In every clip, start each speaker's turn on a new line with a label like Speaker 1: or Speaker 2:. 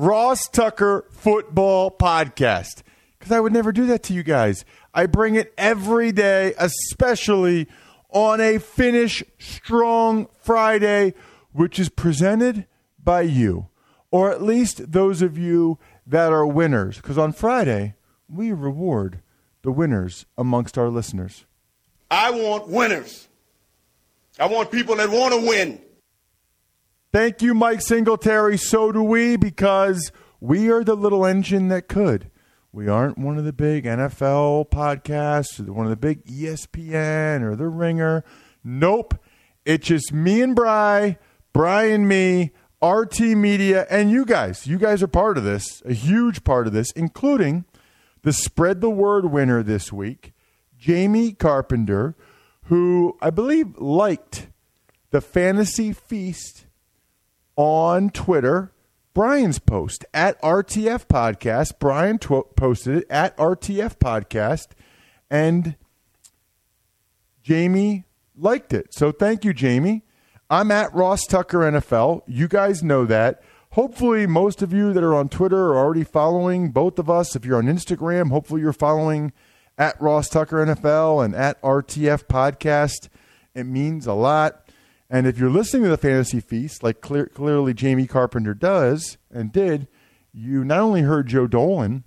Speaker 1: Ross Tucker Football Podcast. Because I would never do that to you guys. I bring it every day, especially on a Finish Strong Friday, which is presented by you, or at least those of you that are winners. Because on Friday, we reward the winners amongst our listeners.
Speaker 2: I want winners. I want people that want to win.
Speaker 1: Thank you, Mike Singletary. So do we, because we are the little engine that could. We aren't one of the big NFL podcasts or one of the big ESPN or The Ringer. Nope. It's just me and Bry, Bry and me, RT Media, and you guys. You guys are part of this, a huge part of this, including the Spread the Word winner this week, Jamie Carpenter, who I believe liked the Fantasy Feast on Twitter. Brian's post at RTF Podcast. Brian tw- posted it at RTF Podcast, and Jamie liked it. So thank you, Jamie. I'm at Ross Tucker NFL. You guys know that. Hopefully, most of you that are on Twitter are already following both of us. If you're on Instagram, hopefully you're following at Ross Tucker NFL and at RTF Podcast. It means a lot. And if you're listening to the Fantasy Feast, like clear, clearly Jamie Carpenter does and did, you not only heard Joe Dolan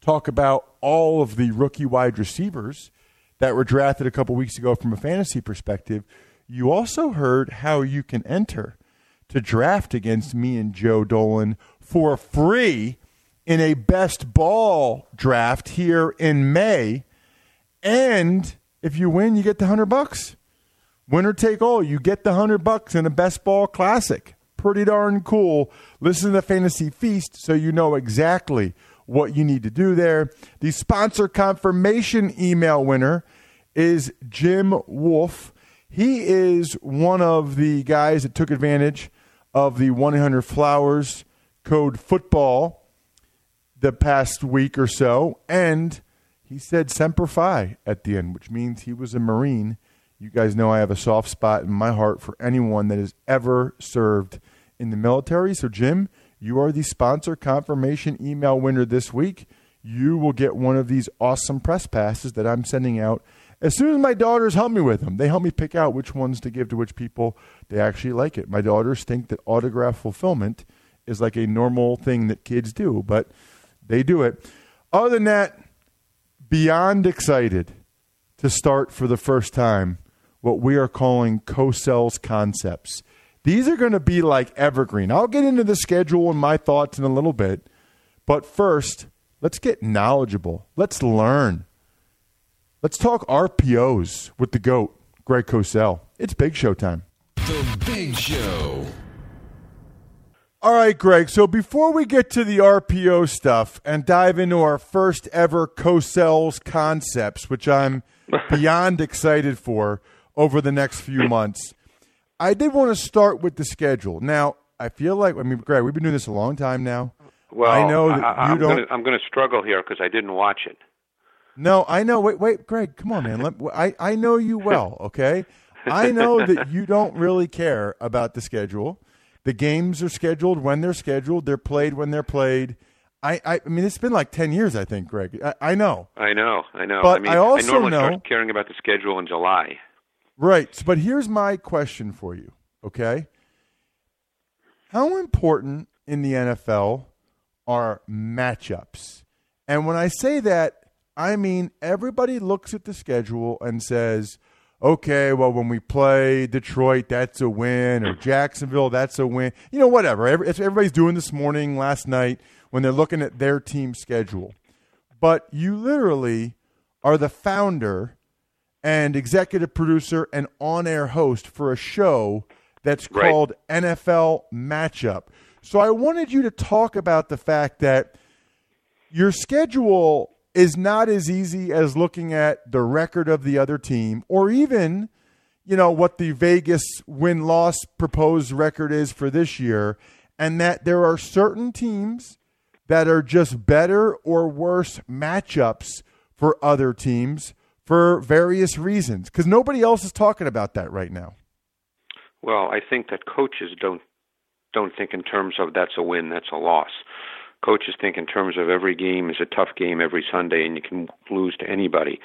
Speaker 1: talk about all of the rookie wide receivers that were drafted a couple weeks ago from a fantasy perspective, you also heard how you can enter to draft against me and Joe Dolan for free in a best ball draft here in May. And if you win, you get the 100 bucks. Winner take all. You get the 100 bucks in a best ball classic. Pretty darn cool. Listen to the Fantasy Feast so you know exactly what you need to do there. The sponsor confirmation email winner is Jim Wolf. He is one of the guys that took advantage of the 100 Flowers code football the past week or so, and he said Semper Fi at the end, which means he was a Marine. You guys know I have a soft spot in my heart for anyone that has ever served in the military. So, Jim, you are the sponsor confirmation email winner this week. You will get one of these awesome press passes that I'm sending out as soon as my daughters help me with them, they help me pick out which ones to give to which people. They actually like it. My daughters think that autograph fulfillment is like a normal thing that kids do, but they do it. Other than that, beyond excited to start for the first time what we are calling Cosell's concepts. These are going to be like evergreen. I'll get into the schedule and my thoughts in a little bit, but first, let's get knowledgeable. Let's learn. Let's talk RPOs with the GOAT, Greg Cosell. It's Big Show time.
Speaker 3: The Big Show.
Speaker 1: All right, Greg. So before we get to the RPO stuff and dive into our first ever Cosell's concepts, which I'm beyond excited for over the next few months, I did want to start with the schedule. Now, I feel like, I mean, Greg, we've been doing this a long time now.
Speaker 4: Well,
Speaker 1: I know that
Speaker 4: I,
Speaker 1: you don't.
Speaker 4: Gonna, I'm going to struggle here because I didn't watch it.
Speaker 1: No, I know. Wait, wait, Greg, come on, man. Let, I, I know you well, okay? I know that you don't really care about the schedule. The games are scheduled when they're scheduled. They're played when they're played. I, I, I mean, it's been like ten years, I think, Greg. I, I know.
Speaker 4: I know, I know.
Speaker 1: But
Speaker 4: I mean,
Speaker 1: I also
Speaker 4: normally
Speaker 1: know-
Speaker 4: start caring about the schedule in July.
Speaker 1: Right. But here's my question for you, okay? How important in the NFL are matchups? And when I say that, I mean everybody looks at the schedule and says, okay, well, when we play Detroit, that's a win, or Jacksonville, that's a win. You know, whatever. Every- everybody's doing this morning, last night, when they're looking at their team schedule. But you literally are the founder and executive producer and on air host for a show that's
Speaker 4: Right.
Speaker 1: called NFL Matchup. So I wanted you to talk about the fact that your schedule is not as easy as looking at the record of the other team or even you know what the Vegas win loss proposed record is for this year and that there are certain teams that are just better or worse matchups for other teams for various reasons because nobody else is talking about that right now.
Speaker 4: Well, I think that coaches don't don't think in terms of that's a win, that's a loss. Coaches think in terms of every game is a tough game every Sunday, and you can lose to anybody.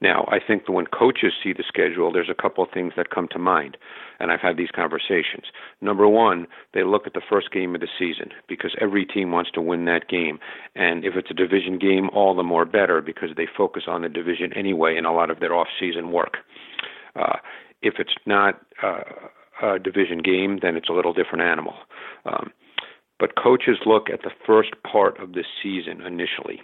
Speaker 4: Now, I think that when coaches see the schedule, there's a couple of things that come to mind, and I've had these conversations. Number one, they look at the first game of the season because every team wants to win that game, and if it's a division game, all the more better because they focus on the division anyway in a lot of their off-season work. Uh, if it's not uh, a division game, then it's a little different animal. Um, but coaches look at the first part of the season initially,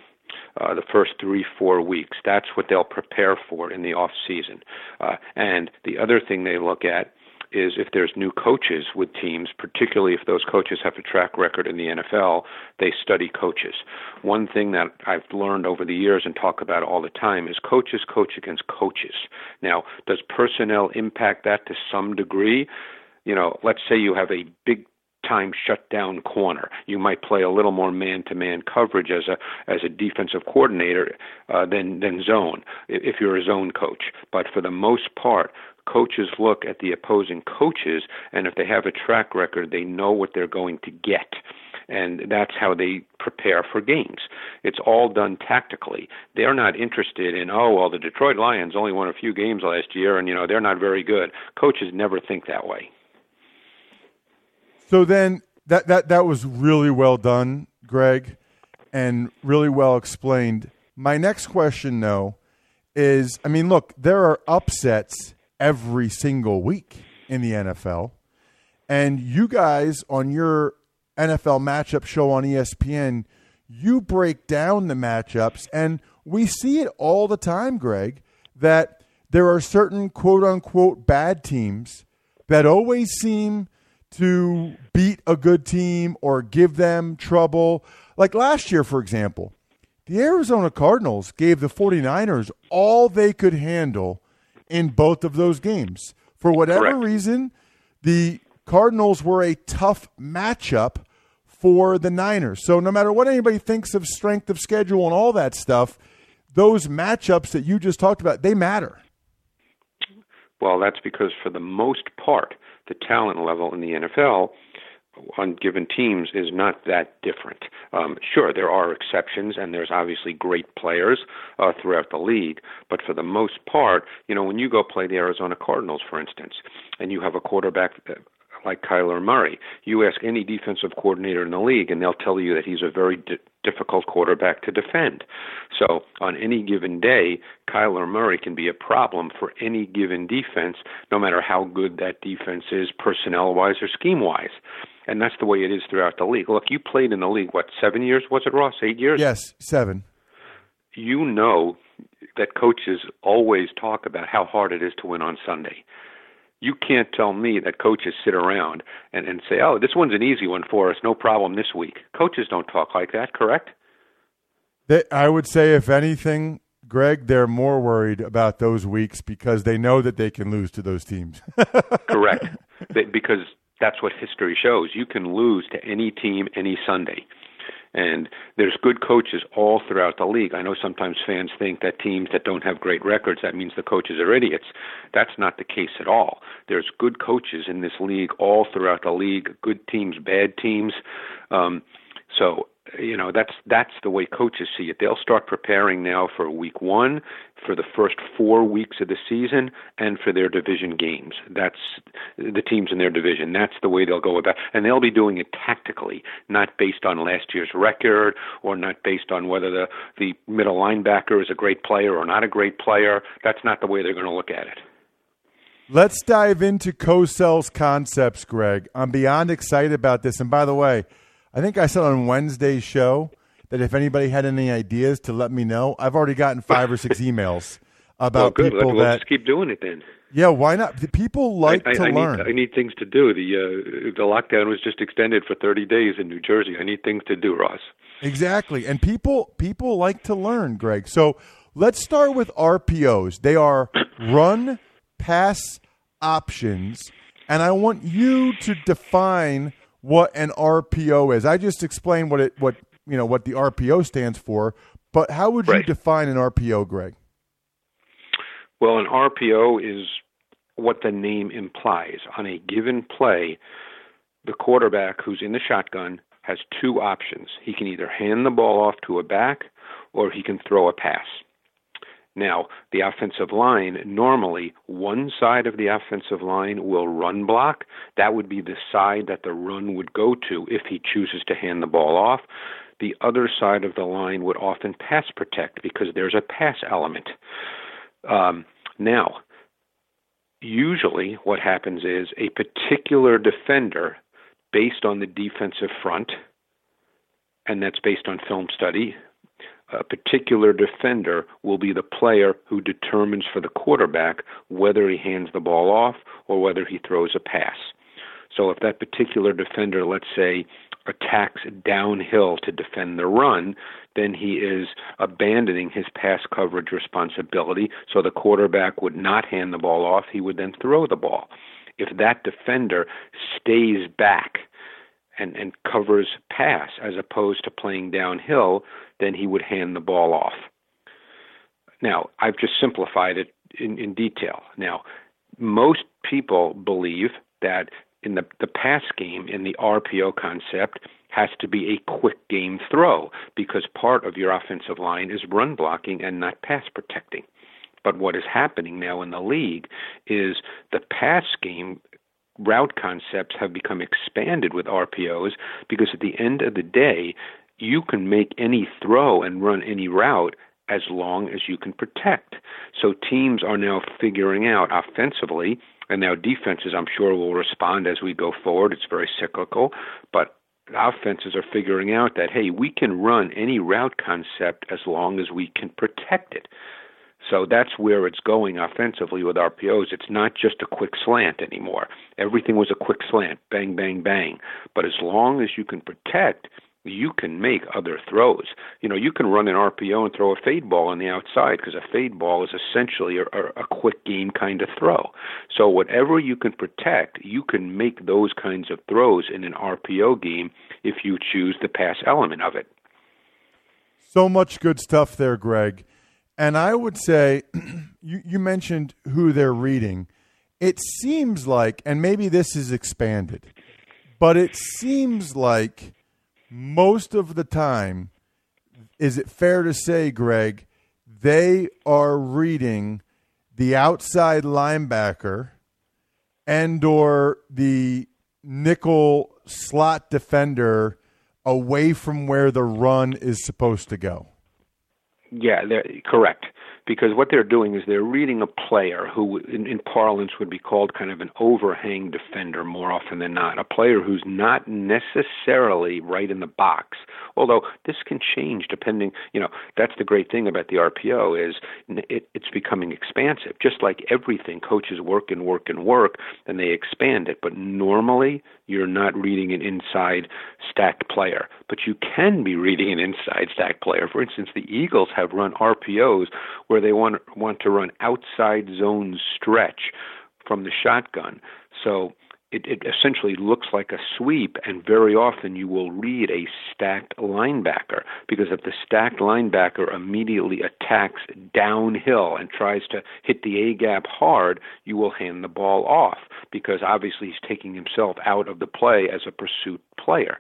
Speaker 4: uh, the first three, four weeks. That's what they'll prepare for in the off season. Uh, and the other thing they look at is if there's new coaches with teams, particularly if those coaches have a track record in the NFL, they study coaches. One thing that I've learned over the years and talk about all the time is coaches coach against coaches. Now, does personnel impact that to some degree? You know, let's say you have a big time shutdown corner. You might play a little more man-to-man coverage as a as a defensive coordinator uh, than than zone if you're a zone coach. But for the most part, coaches look at the opposing coaches, and if they have a track record, they know what they're going to get. And that's how they prepare for games. It's all done tactically. They're not interested in, oh, well, the Detroit Lions only won a few games last year, and you know they're not very good. Coaches never think that way.
Speaker 1: So then that that that was really well done, Greg, and really well explained. My next question though is I mean, look, there are upsets every single week in the NFL. And you guys on your NFL matchup show on ESPN, you break down the matchups and we see it all the time, Greg, that there are certain quote unquote bad teams that always seem to beat a good team or give them trouble. Like last year, for example, the Arizona Cardinals gave the 49ers all they could handle in both of those games. For whatever
Speaker 4: Correct.
Speaker 1: reason, the Cardinals were a tough matchup for the Niners. So no matter what anybody thinks of strength of schedule and all that stuff, those matchups that you just talked about, they matter.
Speaker 4: Well, that's because for the most part, the talent level in the NFL on given teams is not that different. Um, sure, there are exceptions, and there's obviously great players uh, throughout the league. But for the most part, you know, when you go play the Arizona Cardinals, for instance, and you have a quarterback uh, like Kyler Murray, you ask any defensive coordinator in the league, and they'll tell you that he's a very di- difficult quarterback to defend. So on any given day, Kyler Murray can be a problem for any given defense, no matter how good that defense is, personnel wise or scheme wise. And that's the way it is throughout the league. Look, you played in the league, what, seven years? Was it, Ross? Eight years?
Speaker 1: Yes, seven.
Speaker 4: You know that coaches always talk about how hard it is to win on Sunday. You can't tell me that coaches sit around and, and say, oh, this one's an easy one for us, no problem this week. Coaches don't talk like that, correct?
Speaker 1: They, I would say, if anything, Greg, they're more worried about those weeks because they know that they can lose to those teams.
Speaker 4: Correct. Be- because that's what history shows. You can lose to any team any Sunday. And there's good coaches all throughout the league. I know sometimes fans think that teams that don't have great records, that means the coaches are idiots. That's not the case at all. There's good coaches in this league all throughout the league, good teams, bad teams. Um, so you know that's that's the way coaches see it. They'll start preparing now for week one, for the first four weeks of the season, and for their division games. That's the teams in their division. That's the way they'll go about, and they'll be doing it tactically, not based on last year's record or not based on whether the the middle linebacker is a great player or not a great player. That's not the way they're going to look at it.
Speaker 1: Let's dive into Cosell's concepts, Greg. I'm beyond excited about this. And by the way, I think I said on Wednesday's show that if anybody had any ideas to let me know. I've already gotten five or six emails about
Speaker 4: well,
Speaker 1: people
Speaker 4: Let's,
Speaker 1: that
Speaker 4: let's keep doing it then.
Speaker 1: yeah, why not? People like
Speaker 4: I,
Speaker 1: to
Speaker 4: I, I
Speaker 1: learn.
Speaker 4: Need, I need things to do. The uh, the lockdown was just extended for 30 days in New Jersey. I need things to do, Ross.
Speaker 1: Exactly. And people people like to learn, Greg. So let's start with RPOs. They are run pass options. And I want you to define what an RPO is. I just explained what it what you know what the RPO stands for, but how would you define an RPO, Greg?
Speaker 4: Well, an RPO is what the name implies. On a given play, the quarterback who's in the shotgun has two options. He can either hand the ball off to a back or he can throw a pass. Now, the offensive line, normally one side of the offensive line will run block. That would be the side that the run would go to if he chooses to hand the ball off. The other side of the line would often pass protect because there's a pass element. Um, now, usually what happens is a particular defender, based on the defensive front, and that's based on film study, a particular defender will be the player who determines for the quarterback whether he hands the ball off or whether he throws a pass. So if that particular defender, let's say, attacks downhill to defend the run, then he is abandoning his pass coverage responsibility. So the quarterback would not hand the ball off, he would then throw the ball. If that defender stays back and, and covers pass as opposed to playing downhill, then he would hand the ball off. Now, I've just simplified it in, in detail. Now, most people believe that in the, the pass game, in the RPO concept, has to be a quick game throw because part of your offensive line is run blocking and not pass protecting. But what is happening now in the league is the pass game route concepts have become expanded with RPOs because at the end of the day, you can make any throw and run any route as long as you can protect. So teams are now figuring out offensively, and now defenses, I'm sure, will respond as we go forward. It's very cyclical, but offenses are figuring out that, hey, we can run any route concept as long as we can protect it. So that's where it's going offensively with RPOs. It's not just a quick slant anymore. Everything was a quick slant, bang, bang, bang. But as long as you can protect, you can make other throws. You know, you can run an RPO and throw a fade ball on the outside because a fade ball is essentially a, a quick game kind of throw. So whatever you can protect, you can make those kinds of throws in an RPO game if you choose the pass element of it.
Speaker 1: So much good stuff there, Greg. And I would say, you, you mentioned who they're reading. It seems like, and maybe this is expanded, but it seems like most of the time, is it fair to say, Greg, they are reading the outside linebacker and or the nickel slot defender away from where the run is supposed to go.
Speaker 4: Yeah, correct. Because what they're doing is they're reading a player who, in, in parlance, would be called kind of an overhang defender more often than not. A player who's not necessarily right in the box. Although this can change depending, you know, that's the great thing about the RPO is it, it's becoming expansive. Just like everything, coaches work and work and work, and they expand it. But normally, you're not reading an inside stacked player, but you can be reading an inside stack player. For instance, the Eagles have run RPOs where they want want to run outside zone stretch from the shotgun. So it, it essentially looks like a sweep, and very often you will read a stacked linebacker because if the stacked linebacker immediately attacks downhill and tries to hit the A gap hard, you will hand the ball off because obviously he's taking himself out of the play as a pursuit player.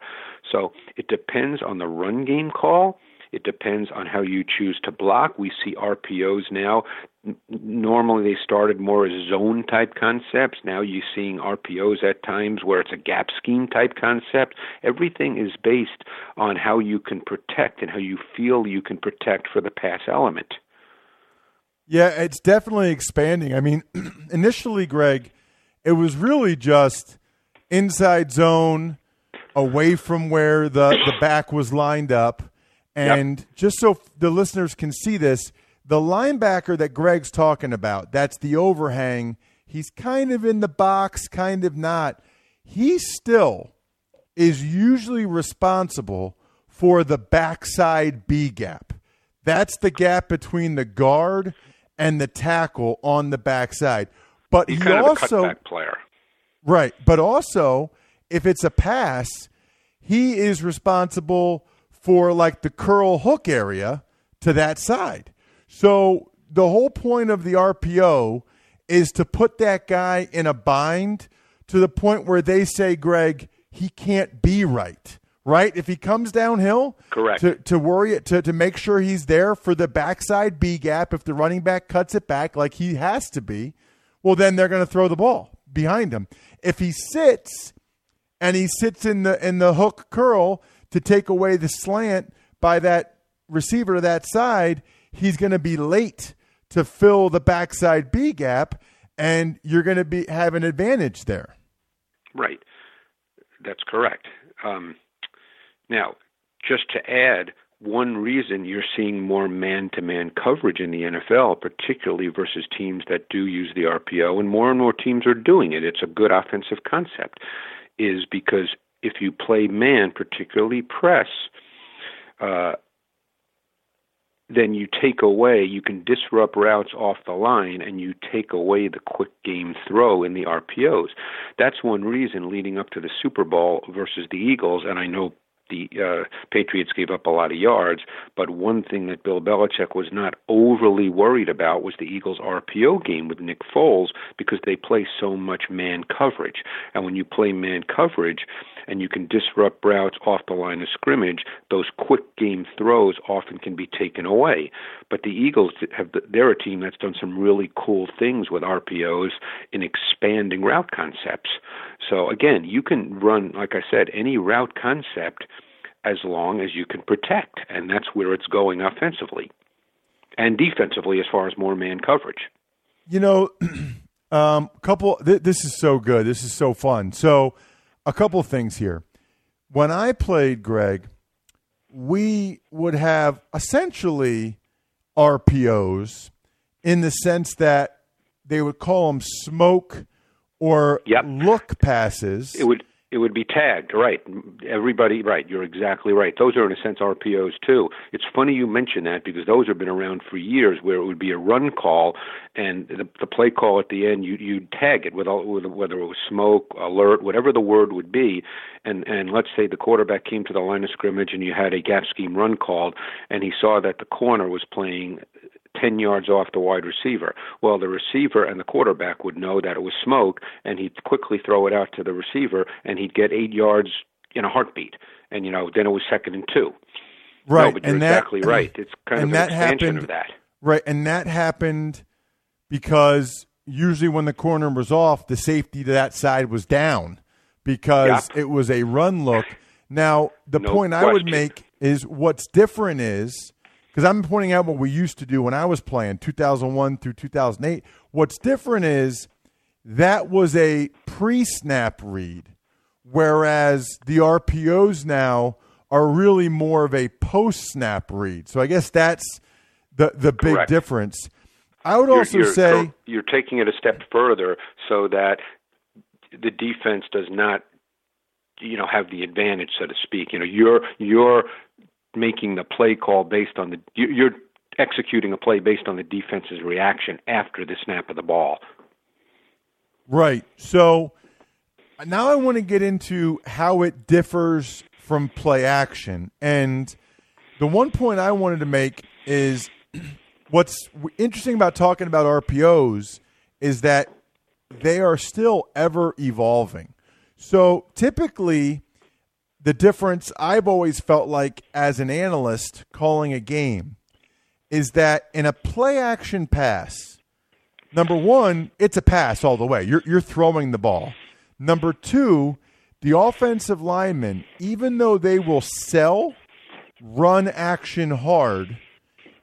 Speaker 4: So it depends on the run game call. It depends on how you choose to block. We see RPOs now normally they started more as zone type concepts. Now you're seeing RPOs at times where it's a gap scheme type concept. Everything is based on how you can protect and how you feel you can protect for the pass element.
Speaker 1: Yeah, it's definitely expanding. I mean, initially, Greg, it was really just inside zone, away from where the, the back was lined up. And yep. just so the listeners can see this, the linebacker that Greg's talking about, that's the overhang. He's kind of in the box, kind of not. He still is usually responsible for the backside B gap. That's the gap between the guard and the tackle on the backside. But
Speaker 4: He's
Speaker 1: he also
Speaker 4: player.
Speaker 1: Right. But also, if it's a pass, he is responsible for like the curl hook area to that side. So the whole point of the RPO is to put that guy in a bind to the point where they say, Greg, he can't be right. Right? If he comes downhill,
Speaker 4: correct.
Speaker 1: To, to worry it to, to make sure he's there for the backside B gap. If the running back cuts it back like he has to be, well then they're going to throw the ball behind him. If he sits and he sits in the in the hook curl to take away the slant by that receiver to that side, he's going to be late to fill the backside B gap, and you're going to be have an advantage there.
Speaker 4: Right, that's correct. Um, now, just to add, one reason you're seeing more man-to-man coverage in the NFL, particularly versus teams that do use the RPO, and more and more teams are doing it. It's a good offensive concept, is because if you play man, particularly press, uh, then you take away, you can disrupt routes off the line and you take away the quick game throw in the RPOs. That's one reason leading up to the Super Bowl versus the Eagles, and I know the uh, Patriots gave up a lot of yards, but one thing that Bill Belichick was not overly worried about was the Eagles' RPO game with Nick Foles because they play so much man coverage. And when you play man coverage and you can disrupt routes off the line of scrimmage, those quick game throws often can be taken away. But the Eagles have they're a team that's done some really cool things with RPOs in expanding route concepts. So again, you can run like I said any route concept as long as you can protect, and that's where it's going offensively and defensively as far as more man coverage.
Speaker 1: You know, um, couple. Th- this is so good. This is so fun. So, a couple things here. When I played Greg, we would have essentially RPOs in the sense that they would call them smoke or
Speaker 4: yep.
Speaker 1: look passes.
Speaker 4: It would it would be tagged, right? Everybody, right? You're exactly right. Those are in a sense RPOs too. It's funny you mention that because those have been around for years, where it would be a run call, and the, the play call at the end, you you'd tag it with, all, with whether it was smoke, alert, whatever the word would be, and and let's say the quarterback came to the line of scrimmage and you had a gap scheme run called, and he saw that the corner was playing 10 yards off the wide receiver. Well, the receiver and the quarterback would know that it was smoke, and he'd quickly throw it out to the receiver, and he'd get eight yards in a heartbeat. And, you know, then it was second and two.
Speaker 1: Right.
Speaker 4: No, but you're
Speaker 1: and that,
Speaker 4: exactly right. It's kind of an
Speaker 1: that
Speaker 4: expansion
Speaker 1: happened,
Speaker 4: of that.
Speaker 1: Right. And that happened because usually when the corner was off, the safety to that side was down because
Speaker 4: Yeah.
Speaker 1: it was a run look. Now, the
Speaker 4: No
Speaker 1: point I would make is what's different is because I'm pointing out what we used to do when I was playing 2001 through 2008. What's different is that was a pre snap read, whereas the RPOs now are really more of a post snap read. So I guess that's the, the big
Speaker 4: Correct.
Speaker 1: difference. I would
Speaker 4: You're-
Speaker 1: also
Speaker 4: you're,
Speaker 1: say.
Speaker 4: you're taking it a step further so that the defense does not you know have the advantage so to speak you know you're you're making the play call based on the you- you're executing a play based on the defense's reaction after the snap of the ball
Speaker 1: Right. So now I want to get into how it differs from play action. And the one point I wanted to make is what's interesting about talking about RPOs is that they are still ever evolving. So typically, the difference I've always felt like as an analyst calling a game is that in a play action pass, number one, it's a pass all the way. You're, you're throwing the ball. Number two, the offensive linemen, even though they will sell run action hard,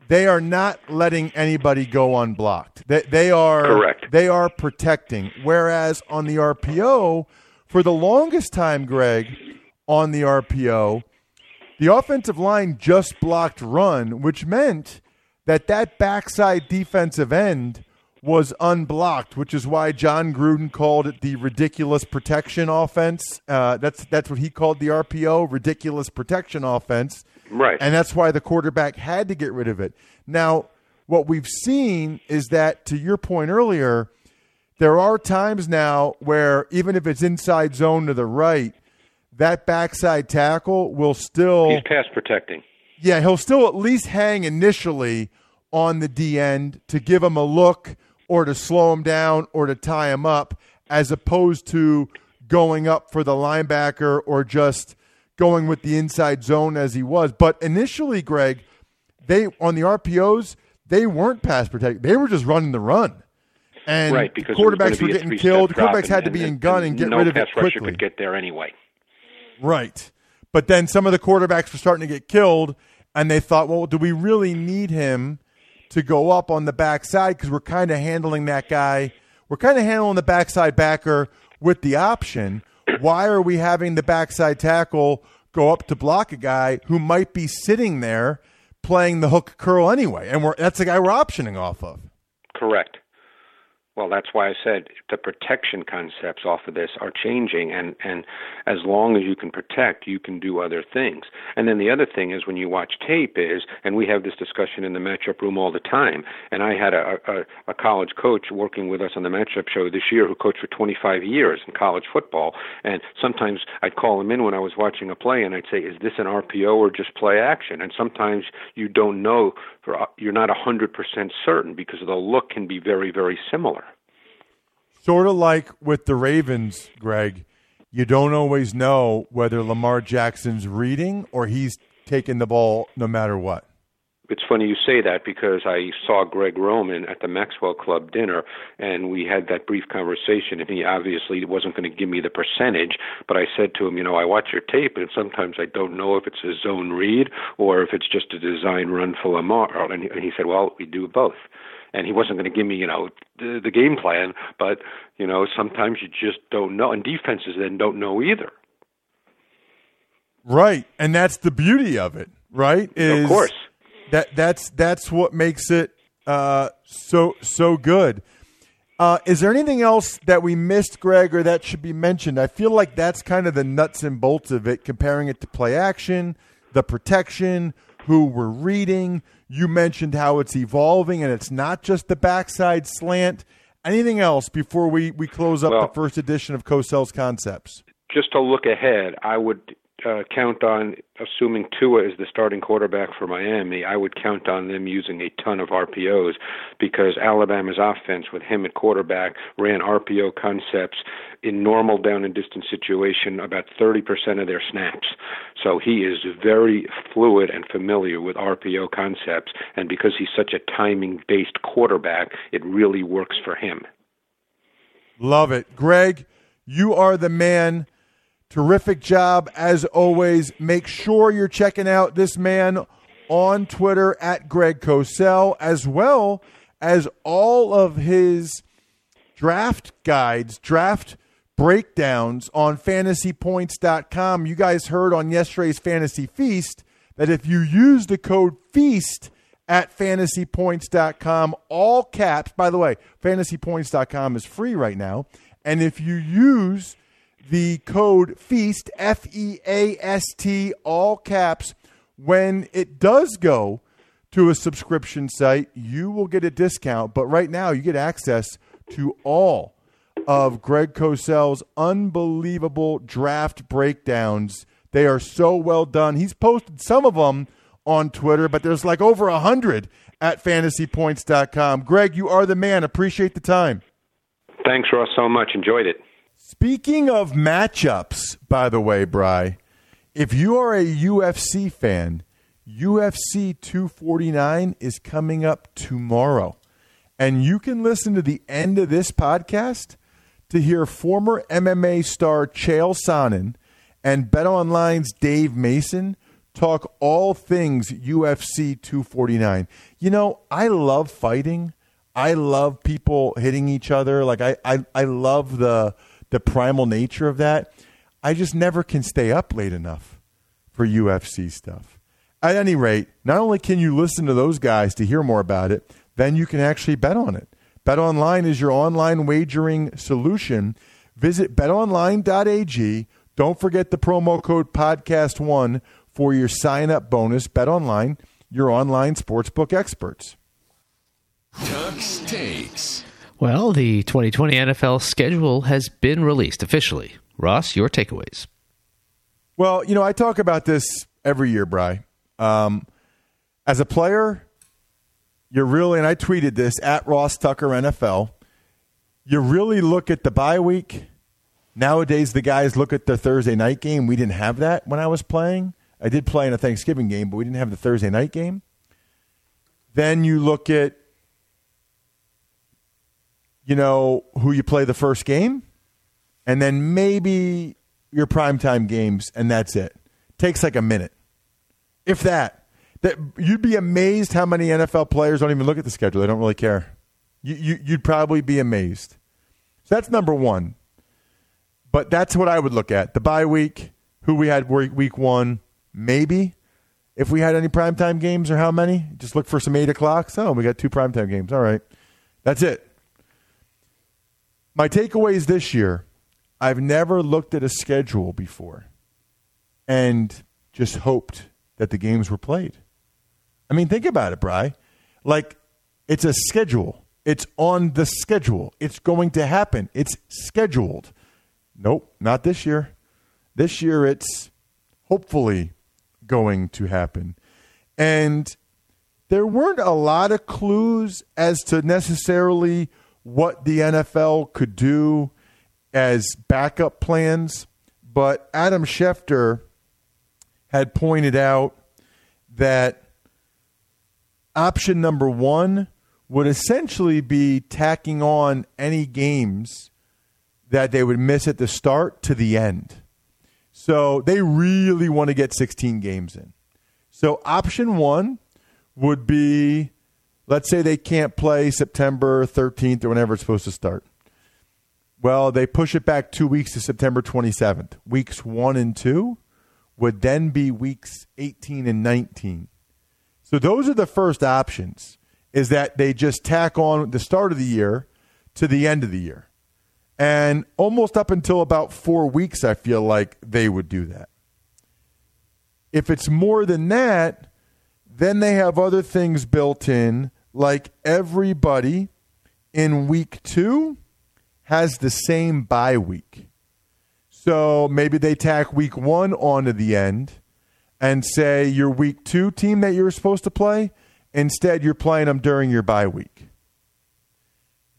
Speaker 1: they are not letting anybody go unblocked. They, they are
Speaker 4: Correct.
Speaker 1: They are protecting. Whereas on the RPO, for the longest time, Greg, on the RPO, the offensive line just blocked run, which meant that that backside defensive end was unblocked, which is why Jon Gruden called it the ridiculous protection offense. Uh, that's that's what he called the RPO, ridiculous protection offense.
Speaker 4: Right.
Speaker 1: And that's why the quarterback had to get rid of it. Now, what we've seen is that, to your point earlier, there are times now where even if it's inside zone to the right, that backside tackle will still
Speaker 4: He's pass protecting.
Speaker 1: yeah, he'll still at least hang initially on the D end to give him a look or to slow him down or to tie him up, as opposed to going up for the linebacker or just going with the inside zone as he was. But initially, Greg, they on the RPOs, they weren't pass protecting; They were just running the run. And
Speaker 4: right, because it was gonna
Speaker 1: quarterbacks were
Speaker 4: be
Speaker 1: getting killed. Quarterbacks had to be
Speaker 4: and-
Speaker 1: in gun and get
Speaker 4: no
Speaker 1: rid of
Speaker 4: pass
Speaker 1: it
Speaker 4: rusher could get there anyway.
Speaker 1: Right. But then some of the quarterbacks were starting to get killed, and they thought, well, do we really need him to go up on the backside? Because we're kind of handling that guy. We're kind of handling the backside backer with the option. Why are we having the backside tackle go up to block a guy who might be sitting there playing the hook curl anyway? And we're, that's the guy we're optioning off of.
Speaker 4: Correct. Well, that's why I said the protection concepts off of this are changing, and and as long as you can protect, you can do other things. And then the other thing is when you watch tape is, and we have this discussion in the matchup room all the time. And I had a a, a college coach working with us on the matchup show this year who coached for 25 years in college football, and sometimes I'd call him in when I was watching a play, and I'd say, "Is this an RPO or just play action?" And sometimes you don't know, for you're not 100% certain because the look can be very very similar.
Speaker 1: Sort of like with the Ravens, Greg, you don't always know whether Lamar Jackson's reading or he's taking the ball no matter what.
Speaker 4: It's funny you say that because I saw Greg Roman at the Maxwell Club dinner, and we had that brief conversation. And he obviously wasn't going to give me the percentage, but I said to him, you know, I watch your tape, and sometimes I don't know if it's a zone read or if it's just a design run for Lamar. And he, and he said, well, we do both. And he wasn't going to give me, you know, the, the game plan, but you know, sometimes you just don't know, and defenses then don't know either.
Speaker 1: Right, and that's the beauty of it, right? Is
Speaker 4: of course.
Speaker 1: that that's that's what makes it uh, so so good. Uh, is there anything else that we missed, Greg, or that should be mentioned? I feel like that's kind of the nuts and bolts of it, comparing it to play action, the protection, who we're reading. You mentioned how it's evolving, and it's not just the backside slant. Anything else before we, we close up
Speaker 4: Well-
Speaker 1: the first edition of Cosell's Concepts?
Speaker 4: just to look ahead, I would uh, count on, assuming Tua is the starting quarterback for Miami, I would count on them using a ton of RPOs because Alabama's offense with him at quarterback ran RPO concepts in normal down and distance situation about 30% of their snaps. So he is very fluid and familiar with RPO concepts, and because he's such a timing based quarterback, it really works for him.
Speaker 1: Love it. Greg, you are the man. Terrific job as always. Make sure you're checking out this man on Twitter at Greg Cosell, as well as all of his draft guides, draft breakdowns on fantasypoints.com. You guys heard on yesterday's Fantasy Feast that if you use the code FEAST at fantasypoints.com, all caps, by the way, fantasypoints.com is free right now. And if you use the code FEAST, F E A S T, all caps, when it does go to a subscription site, you will get a discount. But right now, you get access to all of Greg Cosell's unbelievable draft breakdowns. They are so well done. He's posted some of them on Twitter, but there's like over a hundred at fantasypoints.com. Greg, you are the man. Appreciate the time.
Speaker 4: Thanks, Ross, so much. Enjoyed it.
Speaker 1: Speaking of matchups, by the way, Bry, if you are a UFC fan, UFC 249 is coming up tomorrow. And you can listen to the end of this podcast to hear former MMA star Chael Sonnen and BetOnline's Dave Mason talk all things UFC 249. You know, I love fighting. I love people hitting each other. Like I, I, I love the the primal nature of that. I just never can stay up late enough for UFC stuff. At any rate, not only can you listen to those guys to hear more about it, then you can actually bet on it. BetOnline is your online wagering solution. Visit betonline.ag. Don't forget the promo code podcast1 for your sign up bonus. BetOnline, your online sportsbook experts.
Speaker 3: Tuck's takes.
Speaker 5: Well, the 2020 NFL schedule has been released officially. Ross, your takeaways.
Speaker 1: Well, you know, I talk about this every year, Bry. Um, as a player, you're really, and I tweeted this at Ross Tucker NFL. You really look at the bye week. Nowadays, the guys look at the Thursday night game. We didn't have that when I was playing. I did play in a Thanksgiving game, but we didn't have the Thursday night game. Then you look at, you know, who you play the first game, and then maybe your primetime games, and that's it. Takes like a minute, if that. That you'd be amazed how many NFL players don't even look at the schedule. They don't really care. You, you, you'd probably be amazed. So that's number one. But that's what I would look at. The bye week, who we had week one, maybe. If we had any primetime games or how many, just look for some 8 o'clock. So oh, we got two primetime games. All right. That's it. My takeaways this year I've never looked at a schedule before and just hoped that the games were played. I mean, think about it, Bry. Like, it's a schedule. It's on the schedule. It's going to happen. It's scheduled. Nope, not this year. This year, it's hopefully going to happen. And there weren't a lot of clues as to necessarily what the NFL could do as backup plans, but Adam Schefter had pointed out that option number one would essentially be tacking on any games that they would miss at the start to the end. So they really want to get 16 games in. So option one would be let's say they can't play September 13th or whenever it's supposed to start. Well, they push it back two weeks to September 27th. Weeks one and two would then be weeks 18 and 19. So those are the first options is that they just tack on the start of the year to the end of the year. And almost up until about four weeks, I feel like they would do that. If it's more than that, then they have other things built in, like everybody in week two has the same bye week. So maybe they tack week one onto the end and say your week two team that you're supposed to play, instead you're playing them during your bye week.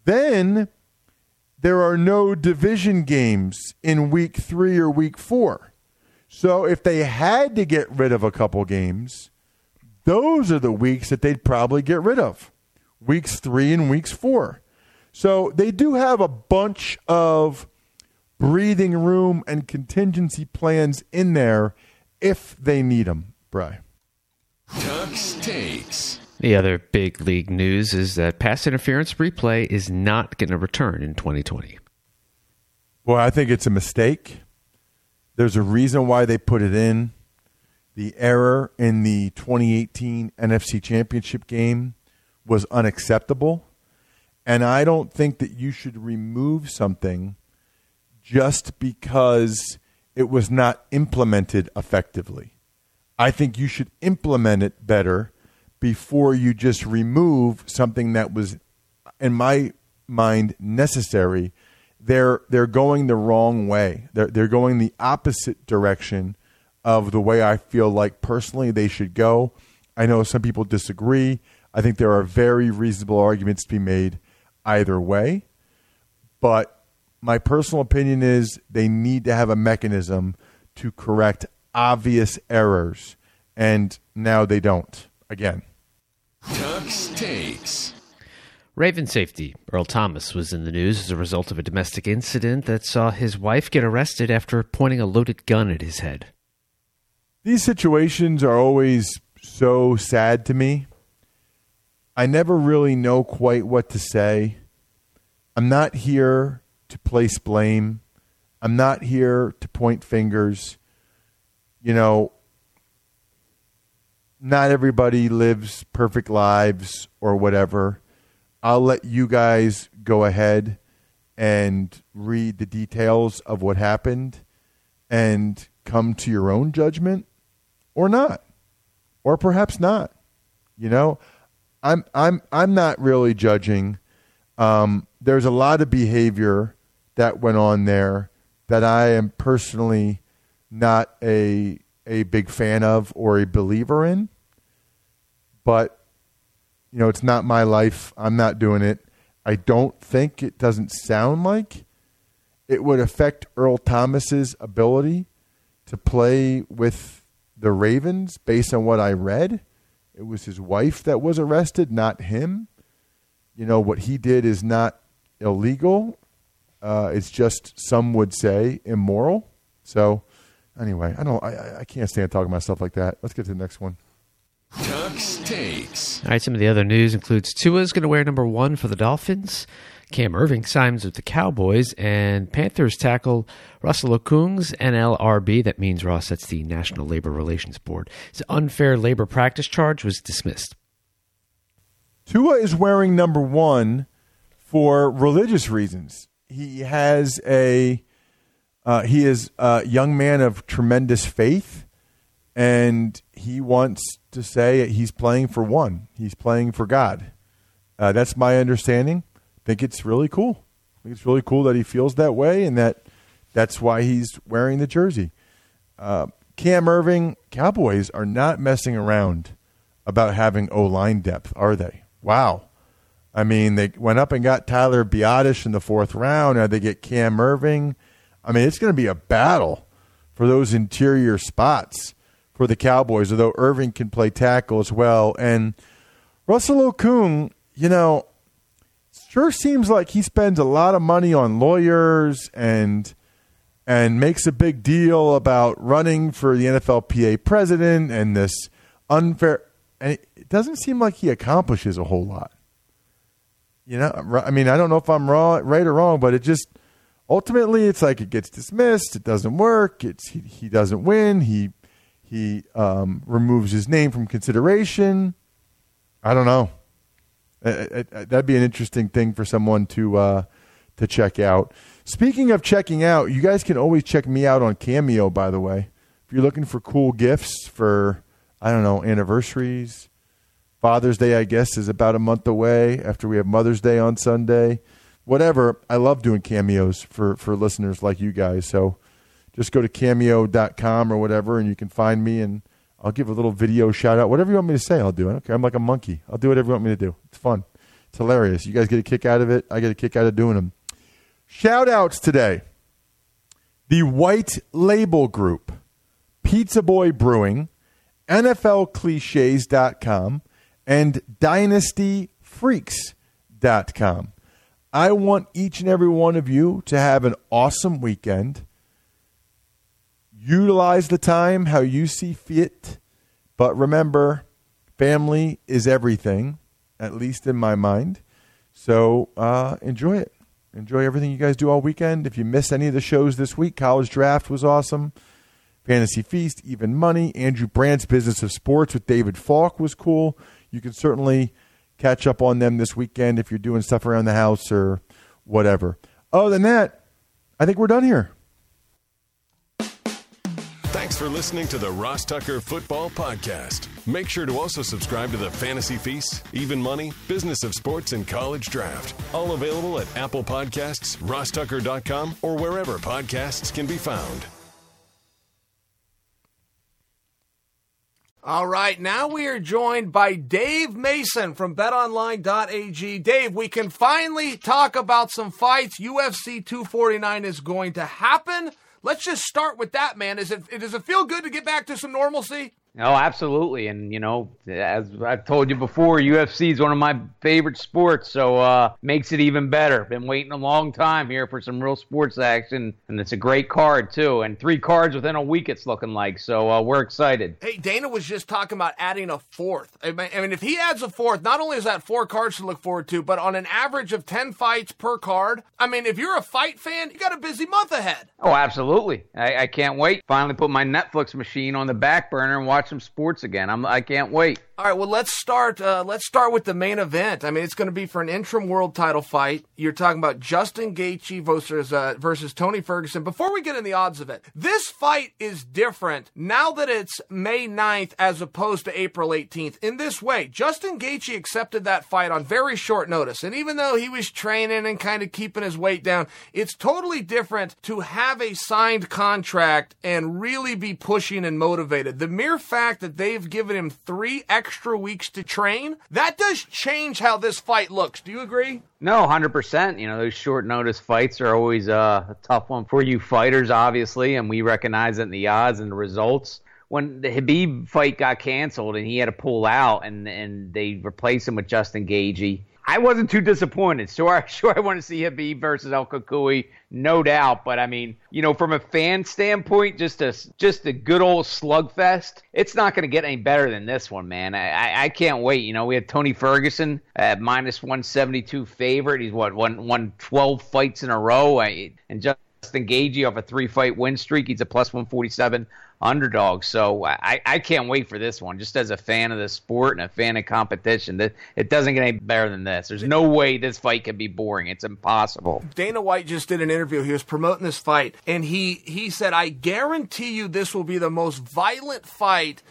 Speaker 1: Then there are no division games in week three or week four. So if they had to get rid of a couple games, those are the weeks that they'd probably get rid of weeks three and weeks four. So they do have a bunch of breathing room and contingency plans in there if they need them, Bry.
Speaker 3: Tuck's takes.
Speaker 5: The other big league news is that pass interference replay is not going to return in 2020.
Speaker 1: Well, I think it's a mistake. There's a reason why they put it in. The error in the 2018 NFC Championship game was unacceptable. And I don't think that you should remove something just because it was not implemented effectively. I think you should implement it better before you just remove something that was, in my mind, necessary they're they're going the wrong way. They're they're going the opposite direction of the way I feel like personally they should go. I know some people disagree. I think there are very reasonable arguments to be made either way. But my personal opinion is they need to have a mechanism to correct obvious errors. And now they don't. Again.
Speaker 3: Takes.
Speaker 5: Raven safety Earl Thomas was in the news as a result of a domestic incident that saw his wife get arrested after pointing a loaded gun at his head.
Speaker 1: These situations are always so sad to me. I never really know quite what to say. I'm not here to place blame. I'm not here to point fingers. You know, not everybody lives perfect lives or whatever. I'll let you guys go ahead and read the details of what happened and come to your own judgment or not. Or perhaps not. You know, I'm I'm I'm not really judging. Um, there's a lot of behavior that went on there that I am personally not a a big fan of or a believer in. But you know, it's not my life. I'm not doing it. I don't think it doesn't sound like it would affect Earl Thomas's ability to play with the Ravens based on what I read. It was his wife that was arrested, not him. You know, what he did is not illegal. Uh, it's just, some would say, immoral. So, anyway, I don't. I, I can't stand talking about stuff like that. Let's get to the next one.
Speaker 3: Tuck's takes.
Speaker 5: All right, some of the other news includes Tua's going to wear number one for the Dolphins. Cam Erving signs with the Cowboys, and Panthers tackle Russell Okung's NLRB. That means Ross. That's the National Labor Relations Board. His unfair labor practice charge was dismissed.
Speaker 1: Tua is wearing number one for religious reasons. He has a uh, he is a young man of tremendous faith, and he wants to say he's playing for one. He's playing for God. Uh, that's my understanding. Think it's really cool. I think it's really cool that he feels that way, and that that's why he's wearing the jersey. Uh, Cam Erving, Cowboys are not messing around about having O line depth, are they? Wow. I mean, they went up and got Tyler Biadasz in the fourth round. Now they get Cam Erving. I mean, it's going to be a battle for those interior spots for the Cowboys, although Irving can play tackle as well. And Russell Okung, you know, sure seems like he spends a lot of money on lawyers and and makes a big deal about running for the NFLPA president and this unfair and it doesn't seem like he accomplishes a whole lot. You know, I mean, I don't know if I'm wrong, right or wrong, but it just ultimately it's like it gets dismissed. It doesn't work. It's he, he doesn't win. He he um, removes his name from consideration. I don't know. Uh, uh, uh, that'd be an interesting thing for someone to uh, to check out. Speaking of checking out, you guys can always check me out on Cameo. By the way, if you're looking for cool gifts for I don't know anniversaries, Father's Day, I guess, is about a month away after we have Mother's Day on Sunday. Whatever. I love doing cameos for, for listeners like you guys. So just go to cameo.com or whatever and you can find me and I'll give a little video shout out. Whatever you want me to say, I'll do. I don't care. I'm like a monkey. I'll do whatever you want me to do. It's fun. It's hilarious. You guys get a kick out of it. I get a kick out of doing them. Shout outs today. The White Label Group, Pizza Boy Brewing, NFLcliches.com, and dynastyfreaks.com. I want each and every one of you to have an awesome weekend. Utilize the time how you see fit, but remember, family is everything, at least in my mind. So uh, enjoy it. Enjoy everything you guys do all weekend. If you miss any of the shows this week, College Draft was awesome. Fantasy Feast, Even Money, Andrew Brandt's Business of Sports with David Falk was cool you can certainly catch up on them this weekend if you're doing stuff around the house or whatever. Other than that, I think we're done here.
Speaker 3: For listening to the Ross Tucker Football Podcast. Make sure to also subscribe to the Fantasy Feast, Even Money, Business of Sports, and College Draft. All available at Apple Podcasts, rosstucker.com, or wherever podcasts can be found.
Speaker 6: All right, now we are joined by Dave Mason from betonline.ag. Dave, we can finally talk about some fights. UFC 249 is going to happen. Let's just start with that, man. Is it does it feel good to get back to some normalcy?
Speaker 7: Oh, absolutely. And, you know, as I've told you before, UFC is one of my favorite sports, so uh makes it even better. Been waiting a long time here for some real sports action, and it's a great card, too. And three cards within a week, it's looking like. So uh, we're excited.
Speaker 6: Hey, Dana was just talking about adding a fourth. I mean, if he adds a fourth, not only is that four cards to look forward to, but on an average of 10 fights per card, I mean, if you're a fight fan, you got a busy month ahead.
Speaker 7: Oh, absolutely. I, I can't wait. Finally put my Netflix machine on the back burner and watch some sports again. I'm, I can't wait.
Speaker 6: All right, well let's start. Uh, let's start with the main event. I mean, it's going to be for an interim world title fight. You're talking about Justin Gaethje versus uh, versus Tony Ferguson. Before we get in the odds of it, this fight is different now that it's May 9th as opposed to April 18th. In this way, Justin Gaethje accepted that fight on very short notice, and even though he was training and kind of keeping his weight down, it's totally different to have a signed contract and really be pushing and motivated. The mere fact that they've given him three extra extra weeks to train, that does change how this fight looks. Do you agree?
Speaker 7: No, hundred percent. You know, those short notice fights are always uh, a tough one for you fighters, obviously, and we recognize it in the odds and the results. When the Khabib fight got canceled and he had to pull out, and and they replaced him with Justin Gaethje, I wasn't too disappointed. Sure, I sure, I want to see Khabib versus El Cucuy, no doubt. But I mean, you know, from a fan standpoint, just a just a good old slugfest. It's not going to get any better than this one, man. I, I, I can't wait. You know, we had Tony Ferguson at minus one seventy two favorite. He's what won won twelve fights in a row, I, and Justin Gaethje off a three fight win streak. He's a plus one forty seven underdog. So I, I can't wait for this one. Just as a fan of the sport and a fan of competition, that it doesn't get any better than this. There's no way this fight can be boring. It's impossible.
Speaker 6: Dana White just did an interview. He was promoting this fight, and he he said, "I guarantee you, this will be the most violent fight."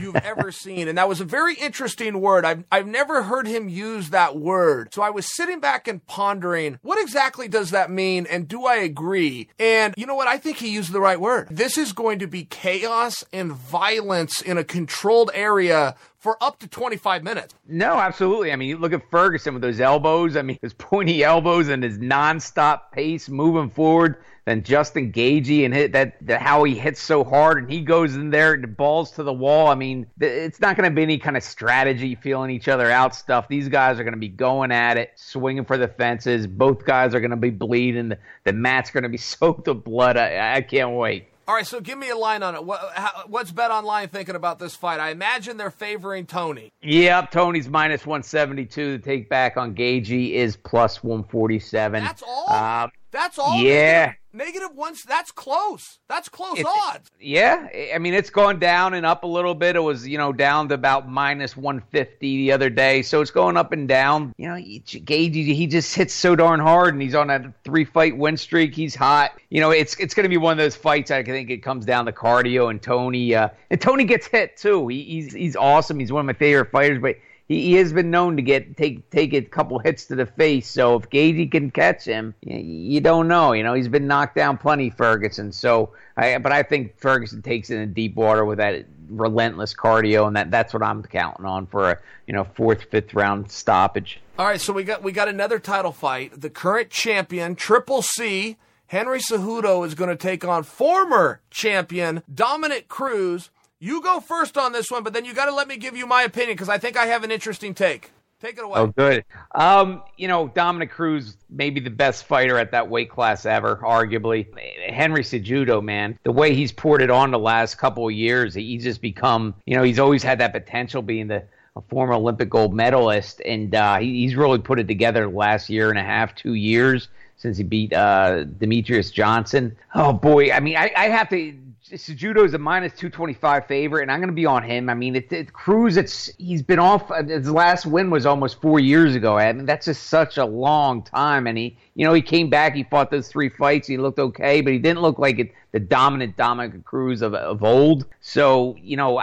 Speaker 6: You've ever seen. And that was a very interesting word. I've, I've never heard him use that word. So I was sitting back and pondering, what exactly does that mean? And do I agree? And you know what? I think he used the right word. This is going to be chaos and violence in a controlled area for up to 25 minutes.
Speaker 7: No, absolutely. I mean, you look at Ferguson with those elbows. I mean, his pointy elbows and his nonstop pace moving forward. Then Justin Gaethje and hit that, that how he hits so hard and he goes in there and balls to the wall. I mean, it's not going to be any kind of strategy feeling each other out stuff. These guys are going to be going at it, swinging for the fences. Both guys are going to be bleeding. The, the mat's going to be soaked with blood. I, I can't wait.
Speaker 6: All right, so give me a line on it. What, how, what's BetOnline thinking about this fight? I imagine they're favoring Tony.
Speaker 7: Yep, Tony's minus 172. The take back on Gaethje is plus 147.
Speaker 6: That's all? Um, that's all?
Speaker 7: Yeah.
Speaker 6: Negative ones. That's close. That's close
Speaker 7: it's,
Speaker 6: odds.
Speaker 7: Yeah, I mean it's gone down and up a little bit. It was you know down to about minus 150 the other day, so it's going up and down. You know, Gaethje he just hits so darn hard, and he's on a three fight win streak. He's hot. You know, it's it's going to be one of those fights. I think it comes down to cardio and Tony. Uh, and Tony gets hit too. He, he's he's awesome. He's one of my favorite fighters, but he, he has been known to get take take a couple hits to the face. So if Gaethje can catch him, you, you don't know. You know he's been knocked down plenty, Ferguson. So, I, but I think Ferguson takes it in deep water with that relentless cardio, and that that's what I'm counting on for a you know fourth, fifth round stoppage.
Speaker 6: All right, so we got we got another title fight. The current champion, Triple C. Henry Cejudo is going to take on former champion Dominick Cruz. You go first on this one, but then you got to let me give you my opinion because I think I have an interesting take. Take it away.
Speaker 7: Oh, good. Um, you know, Dominick Cruz, maybe the best fighter at that weight class ever, arguably. Henry Cejudo, man, the way he's poured it on the last couple of years, he's just become, you know, he's always had that potential being the a former Olympic gold medalist, and uh, he, he's really put it together the last year and a half, two years since he beat uh, Demetrious Johnson. Oh boy, I mean, I, I have to Cejudo is a minus 225 favorite, and I'm going to be on him. I mean, it, it, Cruz, it's he's been off. Uh, his last win was almost four years ago. I mean, that's just such a long time. And he, you know, he came back. He fought those three fights. He looked okay, but he didn't look like it, the dominant Dominick Cruz of, of old. So, you know,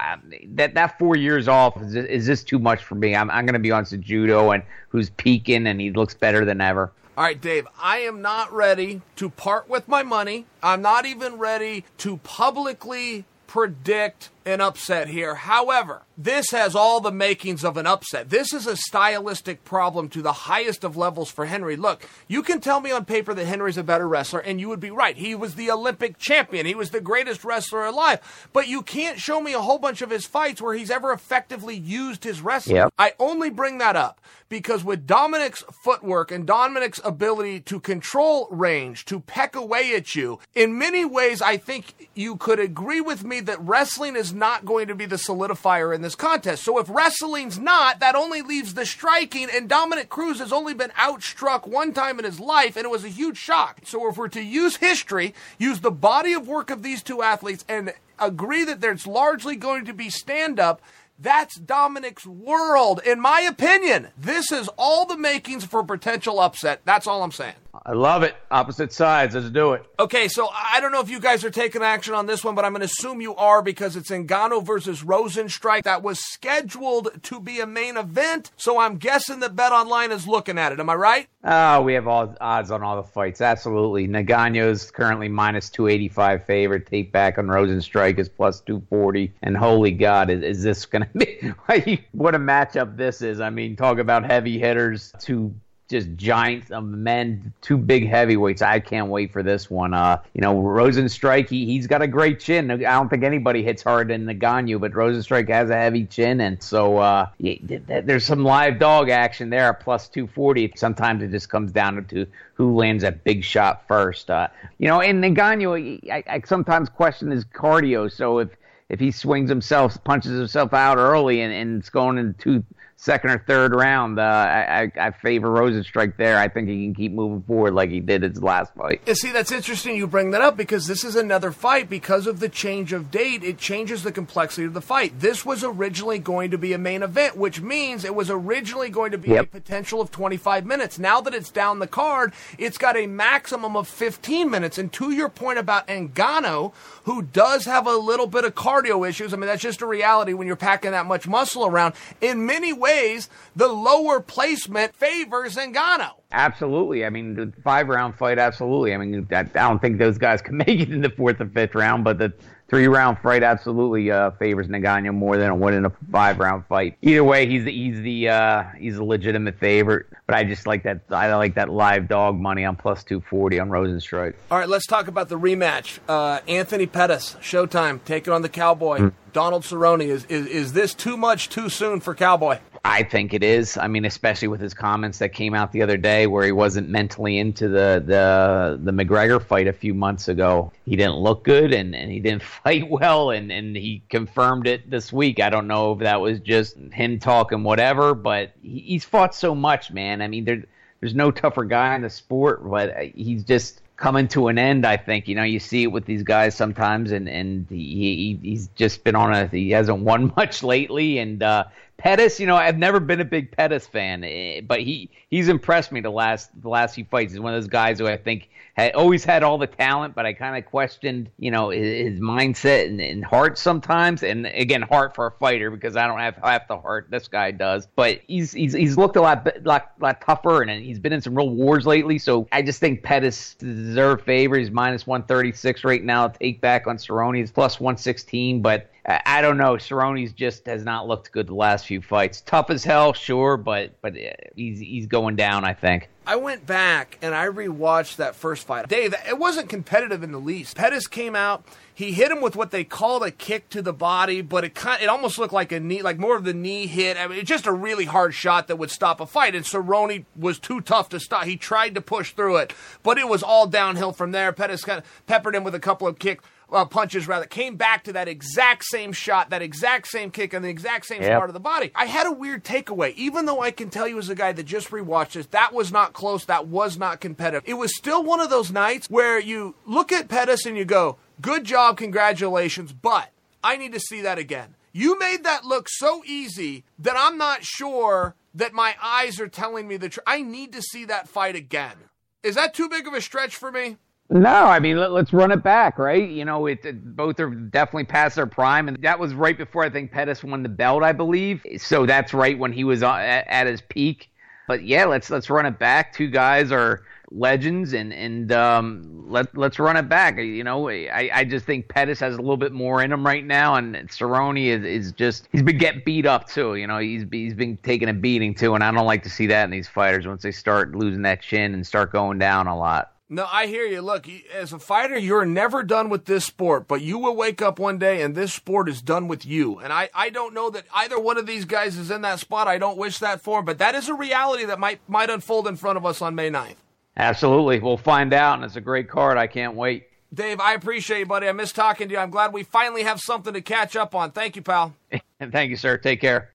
Speaker 7: that that four years off is, is this too much for me? I'm, I'm going to be on Cejudo and who's peaking, and he looks better than ever.
Speaker 6: All right, Dave, I am not ready to part with my money. I'm not even ready to publicly predict an upset here. However, this has all the makings of an upset. This is a stylistic problem to the highest of levels for Henry. Look, you can tell me on paper that Henry's a better wrestler, and you would be right. He was the Olympic champion, he was the greatest wrestler alive. But you can't show me a whole bunch of his fights where he's ever effectively used his wrestling.
Speaker 7: Yep.
Speaker 6: I only bring that up because with Dominick's footwork and Dominick's ability to control range, to peck away at you, in many ways, I think you could agree with me that wrestling is not going to be the solidifier in this contest. So if wrestling's not, that only leaves the striking, and Dominick Cruz has only been outstruck one time in his life, and it was a huge shock. So if we're to use history, use the body of work of these two athletes, and agree that there's largely going to be stand up, that's Dominick's world. In my opinion, this is all the makings for potential upset. That's all I'm saying.
Speaker 7: I love it. Opposite sides. Let's do it.
Speaker 6: Okay, so I don't know if you guys are taking action on this one, but I'm going to assume you are because it's Ngannou versus Rozenstruik. That was scheduled to be a main event, so I'm guessing that BetOnline is looking at it. Am I right?
Speaker 7: Oh, we have all odds on all the fights. Absolutely. Ngannou is currently minus 285 favorite. Take back on Rozenstruik is plus 240. And holy God, is, is this going to be what a matchup this is? I mean, talk about heavy hitters, two just giants of men, two big heavyweights. I can't wait for this one. Uh, you know, Rozenstruik, he, he's got a great chin. I don't think anybody hits harder than Ngannou, but Rozenstruik has a heavy chin, and so uh, there's some live dog action there, plus 240. Sometimes it just comes down to who lands that big shot first. Uh, you know, and Ngannou, I, I sometimes question his cardio. So if if he swings himself, punches himself out early, and, and it's going into two second or third round, uh, I, I, favor Rozenstruik there. I think he can keep moving forward like he did his last fight.
Speaker 6: And see, that's interesting you bring that up because this is another fight. Because of the change of date, it changes the complexity of the fight. This was originally going to be a main event, which means it was originally going to be yep. a potential of 25 minutes. Now that it's down the card, it's got a maximum of 15 minutes. And to your point about Ngannou, who does have a little bit of cardio issues, I mean, that's just a reality when you're packing that much muscle around. In many ways, ways, the lower placement favors Ngannou.
Speaker 7: Absolutely. I mean, the five round fight, absolutely. I mean, I, don't think those guys can make it in the fourth or fifth round, but the three round fight absolutely uh, favors Ngannou more than a one in a five round fight. Either way, he's the, he's the uh, he's a legitimate favorite. But I just like that I like that live dog money on plus two forty on Rozenstruik.
Speaker 6: All right, let's talk about the rematch. Uh, Anthony Pettis, Showtime, taking on the Cowboy. Mm. Donald Cerrone. Is, is is this too much too soon for Cowboy?
Speaker 7: I think it is. I mean, especially with his comments that came out the other day, where he wasn't mentally into the the the McGregor fight a few months ago. He didn't look good, and, and he didn't fight well, and and he confirmed it this week. I don't know if that was just him talking whatever, but he, he's fought so much, man. I mean, there there's no tougher guy in the sport, but he's just coming to an end. I think you know you see it with these guys sometimes, and and he, he he's just been on a he hasn't won much lately, and uh, Pettis, you know, I've never been a big Pettis fan, eh, but he he's impressed me the last the last few fights. He's one of those guys who I think had always had all the talent, but I kind of questioned, you know, his, his mindset and, and, heart sometimes. And again, heart for a fighter because I don't have half the heart this guy does. But he's he's he's looked a lot lot, lot tougher, and he's been in some real wars lately. So I just think Pettis deserves favor. He's minus one thirty six right now. Take back on Cerrone is plus one sixteen, but I don't know. Cerrone's just has not looked good the last few fights. Tough as hell, sure, but but uh, he's he's going down. I think.
Speaker 6: I went back and I rewatched that first fight. Dave, it wasn't competitive in the least. Pettis came out. He hit him with what they called a kick to the body, but it kind it almost looked like a knee, like more of the knee hit. I mean, it's just a really hard shot that would stop a fight. And Cerrone was too tough to stop. He tried to push through it, but it was all downhill from there. Pettis kind of peppered him with a couple of kicks. Uh, punches rather came back to that exact same shot, that exact same kick, and the exact same
Speaker 7: Yep.
Speaker 6: part of the body. I had a weird takeaway, even though I can tell you as a guy that just rewatched this, that was not close, that was not competitive. It was still one of those nights where you look at Pettis and you go, "Good job, congratulations," but I need to see that again. You made that look so easy that I'm not sure that my eyes are telling me the truth. I need to see that fight again. Is that too big of a stretch for me?
Speaker 7: No, I mean let, us run it back, right? You know, it, it- both are definitely past their prime, and that was right before I think Pettis won the belt, I believe. So that's right when he was uh, at, at his peak. But yeah, let's let's run it back. Two guys are legends, and and um, let let's run it back. You know, I, I just think Pettis has a little bit more in him right now, and Cerrone is, is just he's been getting beat up too. You know, he's he's been taking a beating too, and I don't like to see that in these fighters once they start losing that chin and start going down a lot.
Speaker 6: No, I hear you. Look, as a fighter, you're never done with this sport, but you will wake up one day and this sport is done with you. And I, I don't know that either one of these guys is in that spot. I don't wish that for him, but that is a reality that might might unfold in front of us on May 9th.
Speaker 7: Absolutely. We'll find out, and it's a great card. I can't wait.
Speaker 6: Dave, I appreciate you, buddy. I miss talking to you. I'm glad we finally have something to catch up on. Thank you, pal.
Speaker 7: And thank you, sir. Take care.